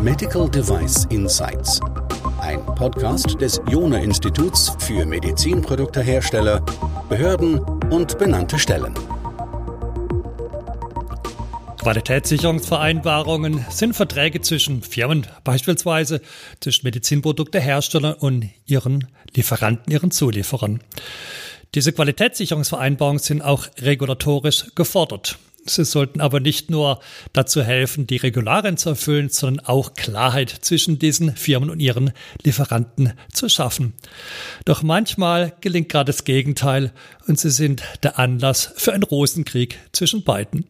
Medical Device Insights. Ein Podcast des Jona Instituts für Medizinproduktehersteller, Behörden und benannte Stellen. Qualitätssicherungsvereinbarungen sind Verträge zwischen Firmen, beispielsweise zwischen Medizinprodukteherstellern und ihren Lieferanten, ihren Zulieferern. Diese Qualitätssicherungsvereinbarungen sind auch regulatorisch gefordert. Sie sollten aber nicht nur dazu helfen, die Regularien zu erfüllen, sondern auch Klarheit zwischen diesen Firmen und ihren Lieferanten zu schaffen. Doch manchmal gelingt gerade das Gegenteil und sie sind der Anlass für einen Rosenkrieg zwischen beiden.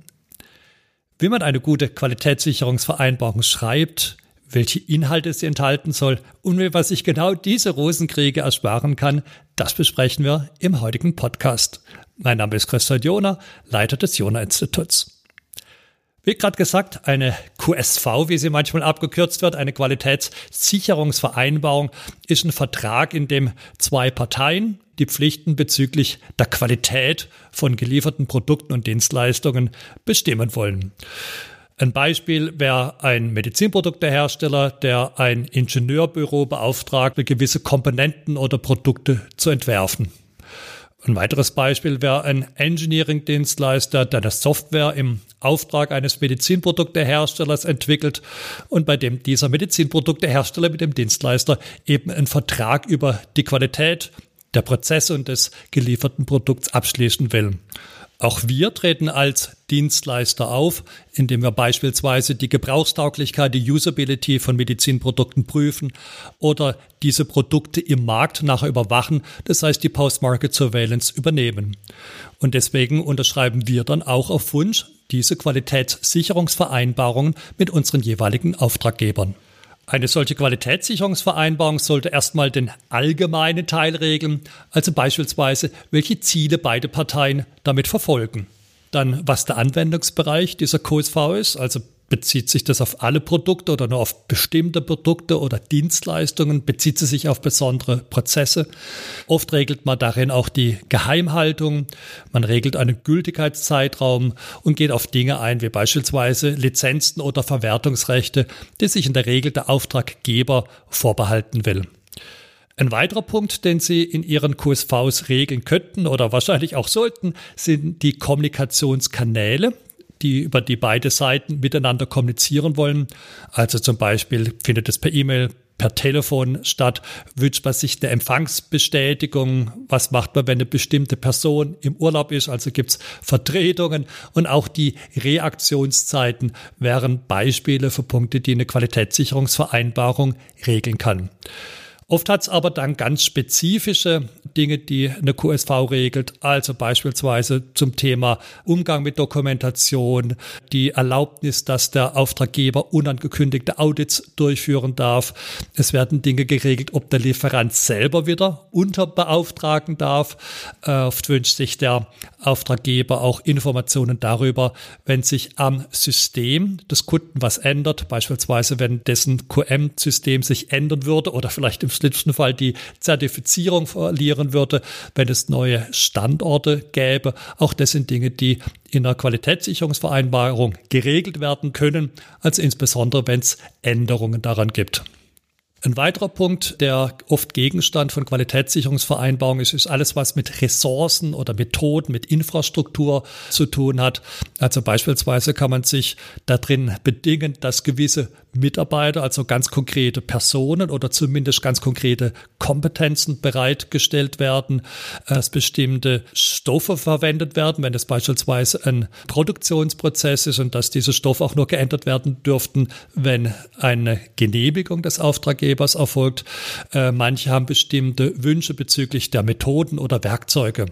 Wie man eine gute Qualitätssicherungsvereinbarung schreibt, welche Inhalte sie enthalten soll und wie man sich genau diese Rosenkriege ersparen kann, das besprechen wir im heutigen Podcast. Mein Name ist Christian Jona, Leiter des Jona-Instituts. Wie gerade gesagt, eine QSV, wie sie manchmal abgekürzt wird, eine Qualitätssicherungsvereinbarung, ist ein Vertrag, in dem zwei Parteien die Pflichten bezüglich der Qualität von gelieferten Produkten und Dienstleistungen bestimmen wollen. Ein Beispiel wäre ein Medizinproduktehersteller, der ein Ingenieurbüro beauftragt, gewisse Komponenten oder Produkte zu entwerfen. Ein weiteres Beispiel wäre ein Engineering-Dienstleister, der eine Software im Auftrag eines Medizinprodukteherstellers entwickelt und bei dem dieser Medizinproduktehersteller mit dem Dienstleister eben einen Vertrag über die Qualität der Prozesse und des gelieferten Produkts abschließen will. Auch wir treten als Dienstleister auf, indem wir beispielsweise die Gebrauchstauglichkeit, die Usability von Medizinprodukten prüfen oder diese Produkte im Markt nachher überwachen, das heißt die Post-Market Surveillance übernehmen. Und deswegen unterschreiben wir dann auch auf Wunsch diese Qualitätssicherungsvereinbarungen mit unseren jeweiligen Auftraggebern. Eine solche Qualitätssicherungsvereinbarung sollte erstmal den allgemeinen Teil regeln, also beispielsweise, welche Ziele beide Parteien damit verfolgen. Dann, was der Anwendungsbereich dieser QSV ist, also Bezieht sich das auf alle Produkte oder nur auf bestimmte Produkte oder Dienstleistungen? Bezieht sie sich auf besondere Prozesse? Oft regelt man darin auch die Geheimhaltung. Man regelt einen Gültigkeitszeitraum und geht auf Dinge ein, wie beispielsweise Lizenzen oder Verwertungsrechte, die sich in der Regel der Auftraggeber vorbehalten will. Ein weiterer Punkt, den Sie in Ihren QSVs regeln könnten oder wahrscheinlich auch sollten, sind die Kommunikationskanäle die über die beide Seiten miteinander kommunizieren wollen. Also zum Beispiel findet es per E-Mail, per Telefon statt, wünscht man sich eine Empfangsbestätigung, was macht man, wenn eine bestimmte Person im Urlaub ist, also gibt's Vertretungen und auch die Reaktionszeiten wären Beispiele für Punkte, die eine Qualitätssicherungsvereinbarung regeln kann. Oft hat es aber dann ganz spezifische Dinge, die eine QSV regelt, also beispielsweise zum Thema Umgang mit Dokumentation, die Erlaubnis, dass der Auftraggeber unangekündigte Audits durchführen darf. Es werden Dinge geregelt, ob der Lieferant selber wieder unterbeauftragen darf. Oft wünscht sich der Auftraggeber auch Informationen darüber, wenn sich am System des Kunden was ändert, beispielsweise wenn dessen QM-System sich ändern würde oder vielleicht im schlimmsten Fall die Zertifizierung verlieren würde, wenn es neue Standorte gäbe. Auch das sind Dinge, die in der Qualitätssicherungsvereinbarung geregelt werden können, also insbesondere wenn es Änderungen daran gibt. Ein weiterer Punkt, der oft Gegenstand von Qualitätssicherungsvereinbarungen ist, ist alles, was mit Ressourcen oder Methoden, mit Infrastruktur zu tun hat. Also beispielsweise kann man sich da drin bedingen, dass gewisse Mitarbeiter, also ganz konkrete Personen oder zumindest ganz konkrete Kompetenzen bereitgestellt werden, dass bestimmte Stoffe verwendet werden, wenn es beispielsweise ein Produktionsprozess ist und dass diese Stoffe auch nur geändert werden dürften, wenn eine Genehmigung des Auftraggebers erfolgt. Äh, manche haben bestimmte Wünsche bezüglich der Methoden oder Werkzeuge.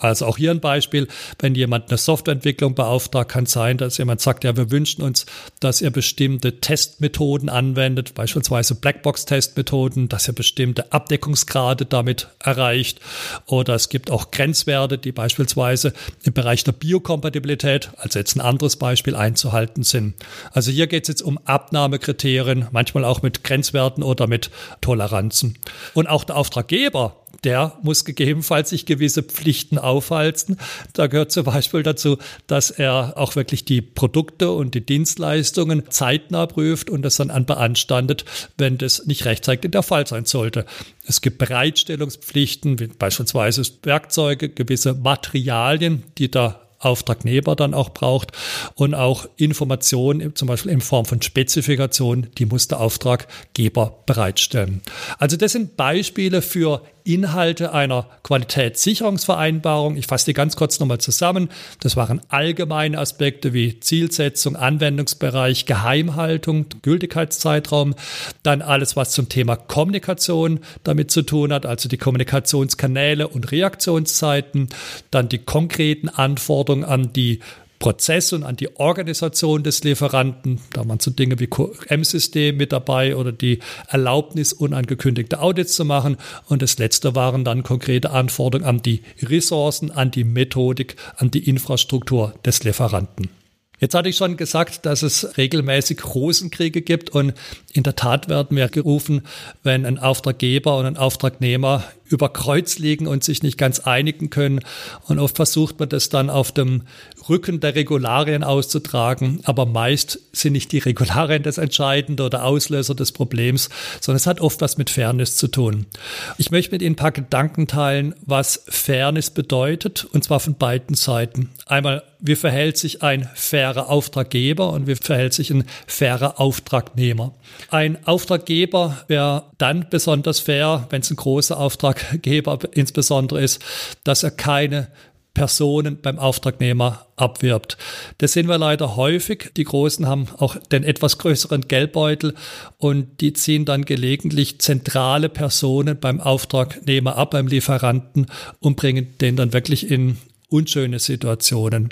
Also auch hier ein Beispiel, wenn jemand eine Softwareentwicklung beauftragt, kann sein, dass jemand sagt, ja, wir wünschen uns, dass ihr bestimmte Testmethoden anwendet, beispielsweise Blackbox-Testmethoden, dass ihr bestimmte Abdeckungsgrade damit erreicht. Oder es gibt auch Grenzwerte, die beispielsweise im Bereich der Biokompatibilität, also jetzt ein anderes Beispiel, einzuhalten sind. Also hier geht es jetzt um Abnahmekriterien, manchmal auch mit Grenzwerten oder mit Toleranzen. Und auch der Auftraggeber der muss gegebenenfalls sich gewisse Pflichten aufhalten. Da gehört zum Beispiel dazu, dass er auch wirklich die Produkte und die Dienstleistungen zeitnah prüft und das dann anbeanstandet, wenn das nicht rechtzeitig der Fall sein sollte. Es gibt Bereitstellungspflichten, wie beispielsweise Werkzeuge, gewisse Materialien, die da Auftragnehmer dann auch braucht und auch Informationen, zum Beispiel in Form von Spezifikation, die muss der Auftraggeber bereitstellen. Also das sind Beispiele für Inhalte einer Qualitätssicherungsvereinbarung. Ich fasse die ganz kurz nochmal zusammen. Das waren allgemeine Aspekte wie Zielsetzung, Anwendungsbereich, Geheimhaltung, Gültigkeitszeitraum. Dann alles, was zum Thema Kommunikation damit zu tun hat, also die Kommunikationskanäle und Reaktionszeiten. Dann die konkreten Anforderungen an die Prozess und an die Organisation des Lieferanten. Da waren so Dinge wie QM-System mit dabei oder die Erlaubnis, unangekündigte Audits zu machen. Und das letzte waren dann konkrete Anforderungen an die Ressourcen, an die Methodik, an die Infrastruktur des Lieferanten. Jetzt hatte ich schon gesagt, dass es regelmäßig Rosenkriege gibt und in der Tat werden wir gerufen, wenn ein Auftraggeber und ein Auftragnehmer über Kreuz liegen und sich nicht ganz einigen können. Und oft versucht man das dann auf dem Rücken der Regularien auszutragen. Aber meist sind nicht die Regularien das Entscheidende oder Auslöser des Problems, sondern es hat oft was mit Fairness zu tun. Ich möchte mit Ihnen ein paar Gedanken teilen, was Fairness bedeutet, und zwar von beiden Seiten. Einmal, wie verhält sich ein fairer Auftraggeber und wie verhält sich ein fairer Auftragnehmer. Ein Auftraggeber wäre dann besonders fair, wenn es ein großer Auftraggeber insbesondere ist, dass er keine Personen beim Auftragnehmer abwirbt. Das sehen wir leider häufig. Die Großen haben auch den etwas größeren Geldbeutel und die ziehen dann gelegentlich zentrale Personen beim Auftragnehmer ab, beim Lieferanten und bringen den dann wirklich in unschöne Situationen.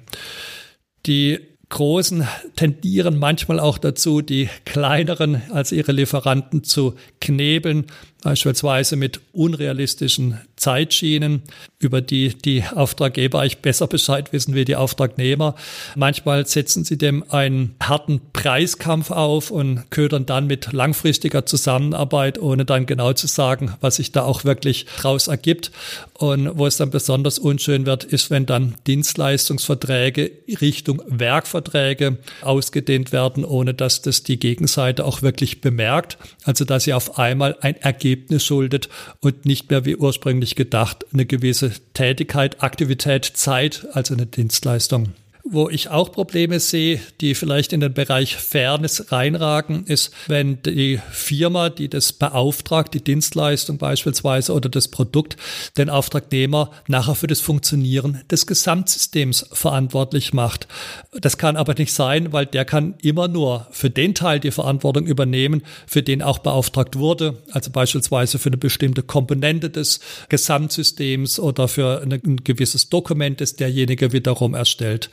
Die Großen tendieren manchmal auch dazu, die kleineren als ihre Lieferanten zu knebeln, beispielsweise mit unrealistischen Zeitschienen, über die die Auftraggeber eigentlich besser Bescheid wissen wie die Auftragnehmer. Manchmal setzen sie dem einen harten Preiskampf auf und ködern dann mit langfristiger Zusammenarbeit, ohne dann genau zu sagen, was sich da auch wirklich draus ergibt. Und wo es dann besonders unschön wird, ist, wenn dann Dienstleistungsverträge Richtung Werkverträge ausgedehnt werden, ohne dass das die Gegenseite auch wirklich bemerkt. Also dass sie auf einmal ein Ergebnis schuldet und nicht mehr wie ursprünglich gedacht eine gewisse Tätigkeit, Aktivität, Zeit als eine Dienstleistung. Wo ich auch Probleme sehe, die vielleicht in den Bereich Fairness reinragen, ist, wenn die Firma, die das beauftragt, die Dienstleistung beispielsweise oder das Produkt, den Auftragnehmer nachher für das Funktionieren des Gesamtsystems verantwortlich macht. Das kann aber nicht sein, weil der kann immer nur für den Teil die Verantwortung übernehmen, für den auch beauftragt wurde. Also beispielsweise für eine bestimmte Komponente des Gesamtsystems oder für ein gewisses Dokument, das derjenige wiederum erstellt.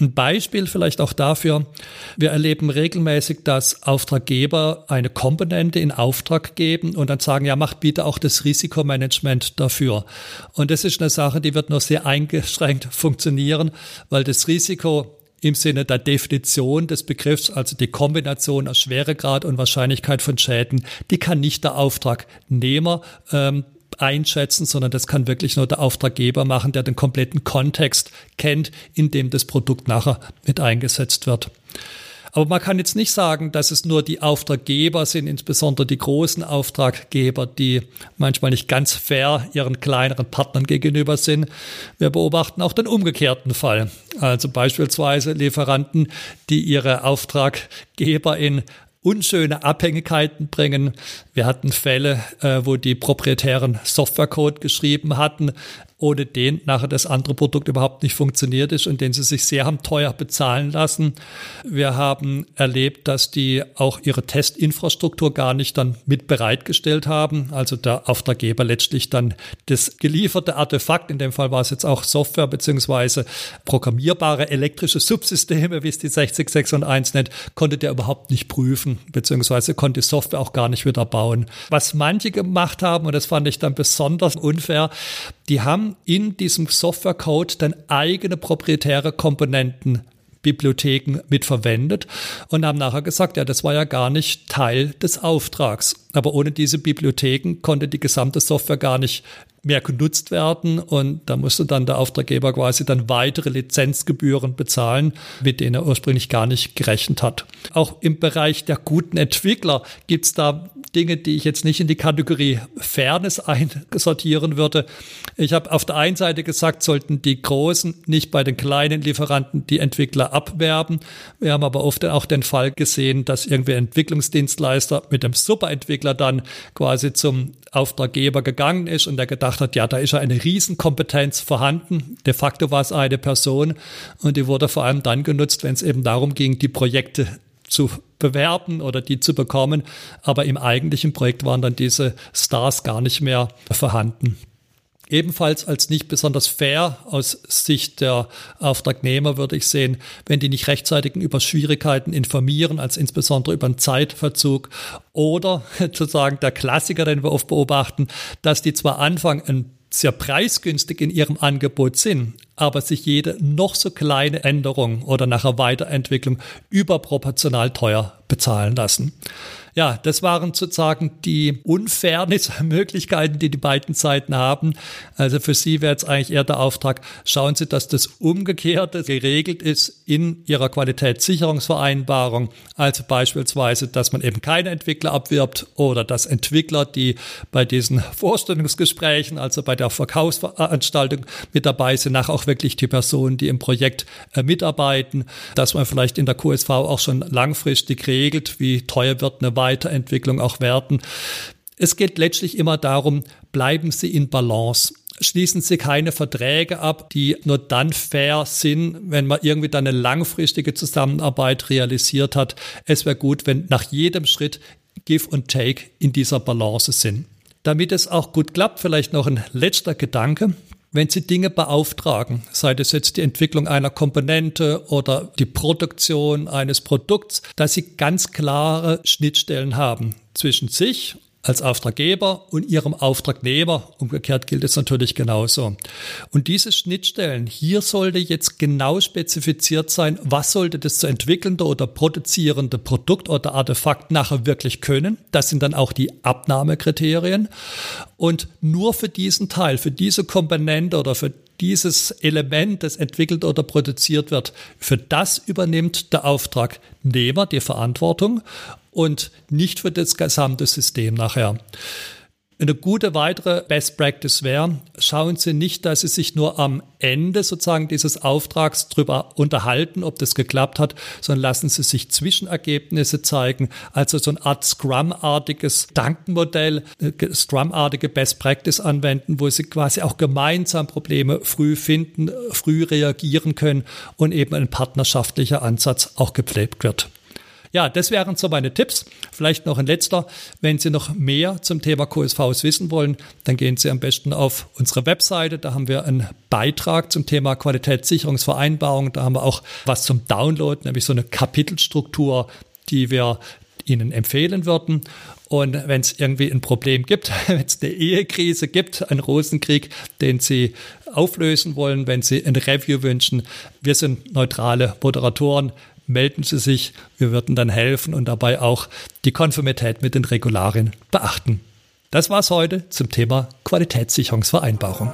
Ein Beispiel vielleicht auch dafür, wir erleben regelmäßig, dass Auftraggeber eine Komponente in Auftrag geben und dann sagen, ja, macht bitte auch das Risikomanagement dafür. Und das ist eine Sache, die wird nur sehr eingeschränkt funktionieren, weil das Risiko im Sinne der Definition des Begriffs, also die Kombination aus Schweregrad und Wahrscheinlichkeit von Schäden, die kann nicht der Auftragnehmer ähm, einschätzen, sondern das kann wirklich nur der Auftraggeber machen, der den kompletten Kontext kennt, in dem das Produkt nachher mit eingesetzt wird. Aber man kann jetzt nicht sagen, dass es nur die Auftraggeber sind, insbesondere die großen Auftraggeber, die manchmal nicht ganz fair ihren kleineren Partnern gegenüber sind. Wir beobachten auch den umgekehrten Fall. Also beispielsweise Lieferanten, die ihre Auftraggeber in unschöne Abhängigkeiten bringen. Wir hatten Fälle, äh, wo die proprietären Softwarecode geschrieben hatten, ohne den nachher das andere Produkt überhaupt nicht funktioniert ist und den sie sich sehr haben teuer bezahlen lassen. Wir haben erlebt, dass die auch ihre Testinfrastruktur gar nicht dann mit bereitgestellt haben. Also der Auftraggeber letztlich dann das gelieferte Artefakt, in dem Fall war es jetzt auch Software beziehungsweise programmierbare elektrische Subsysteme, wie es die 60601 nennt, konnte der überhaupt nicht prüfen, beziehungsweise konnte die Software auch gar nicht wieder bauen. Was manche gemacht haben, und das fand ich dann besonders unfair, die haben in diesem Softwarecode dann eigene proprietäre Komponenten Bibliotheken mitverwendet und haben nachher gesagt, ja, das war ja gar nicht Teil des Auftrags. Aber ohne diese Bibliotheken konnte die gesamte Software gar nicht mehr genutzt werden und da musste dann der Auftraggeber quasi dann weitere Lizenzgebühren bezahlen, mit denen er ursprünglich gar nicht gerechnet hat. Auch im Bereich der guten Entwickler gibt es da Dinge, die ich jetzt nicht in die Kategorie Fairness einsortieren würde. Ich habe auf der einen Seite gesagt, sollten die Großen nicht bei den kleinen Lieferanten die Entwickler abwerben. Wir haben aber oft auch den Fall gesehen, dass irgendwie Entwicklungsdienstleister mit dem Superentwickler dann quasi zum Auftraggeber gegangen ist und der gedacht hat, ja, da ist ja eine Riesenkompetenz vorhanden. De facto war es eine Person und die wurde vor allem dann genutzt, wenn es eben darum ging, die Projekte zu bewerben oder die zu bekommen. Aber im eigentlichen Projekt waren dann diese Stars gar nicht mehr vorhanden. Ebenfalls als nicht besonders fair aus Sicht der Auftragnehmer würde ich sehen, wenn die nicht rechtzeitig über Schwierigkeiten informieren, als insbesondere über einen Zeitverzug oder sozusagen der Klassiker, den wir oft beobachten, dass die zwar anfangen, sehr preisgünstig in ihrem Angebot sind, aber sich jede noch so kleine Änderung oder nachher Weiterentwicklung überproportional teuer bezahlen lassen. Ja, das waren sozusagen die Unfairness-Möglichkeiten, die die beiden Seiten haben. Also für Sie wäre jetzt eigentlich eher der Auftrag, schauen Sie, dass das Umgekehrte geregelt ist in Ihrer Qualitätssicherungsvereinbarung. Also beispielsweise, dass man eben keine Entwickler abwirbt oder dass Entwickler, die bei diesen Vorstellungsgesprächen, also bei der Verkaufsveranstaltung mit dabei sind, nachher auch wirklich die Personen, die im Projekt äh, mitarbeiten, dass man vielleicht in der QSV auch schon langfristig regelt, wie teuer wird eine Weiterentwicklung auch werden. Es geht letztlich immer darum, bleiben Sie in Balance schließen Sie keine Verträge ab, die nur dann fair sind, wenn man irgendwie dann eine langfristige Zusammenarbeit realisiert hat. Es wäre gut, wenn nach jedem Schritt Give und Take in dieser Balance sind. Damit es auch gut klappt, vielleicht noch ein letzter Gedanke. Wenn Sie Dinge beauftragen, sei das jetzt die Entwicklung einer Komponente oder die Produktion eines Produkts, dass Sie ganz klare Schnittstellen haben zwischen sich als Auftraggeber und ihrem Auftragnehmer. Umgekehrt gilt es natürlich genauso. Und diese Schnittstellen, hier sollte jetzt genau spezifiziert sein, was sollte das zu entwickelnde oder produzierende Produkt oder Artefakt nachher wirklich können. Das sind dann auch die Abnahmekriterien. Und nur für diesen Teil, für diese Komponente oder für dieses Element, das entwickelt oder produziert wird, für das übernimmt der Auftragnehmer die Verantwortung und nicht für das gesamte System nachher. Eine gute weitere Best Practice wäre, schauen Sie nicht, dass Sie sich nur am Ende sozusagen dieses Auftrags drüber unterhalten, ob das geklappt hat, sondern lassen Sie sich Zwischenergebnisse zeigen. Also so eine Art Scrum-artiges Dankenmodell, äh, Scrum-artige Best Practice anwenden, wo Sie quasi auch gemeinsam Probleme früh finden, früh reagieren können und eben ein partnerschaftlicher Ansatz auch gepflegt wird. Ja, das wären so meine Tipps. Vielleicht noch ein letzter. Wenn Sie noch mehr zum Thema QSVs wissen wollen, dann gehen Sie am besten auf unsere Webseite. Da haben wir einen Beitrag zum Thema Qualitätssicherungsvereinbarung. Da haben wir auch was zum Download, nämlich so eine Kapitelstruktur, die wir Ihnen empfehlen würden. Und wenn es irgendwie ein Problem gibt, wenn es eine Ehekrise gibt, einen Rosenkrieg, den Sie auflösen wollen, wenn Sie ein Review wünschen, wir sind neutrale Moderatoren melden Sie sich. Wir würden dann helfen und dabei auch die Konformität mit den Regularien beachten. Das war's heute zum Thema Qualitätssicherungsvereinbarung.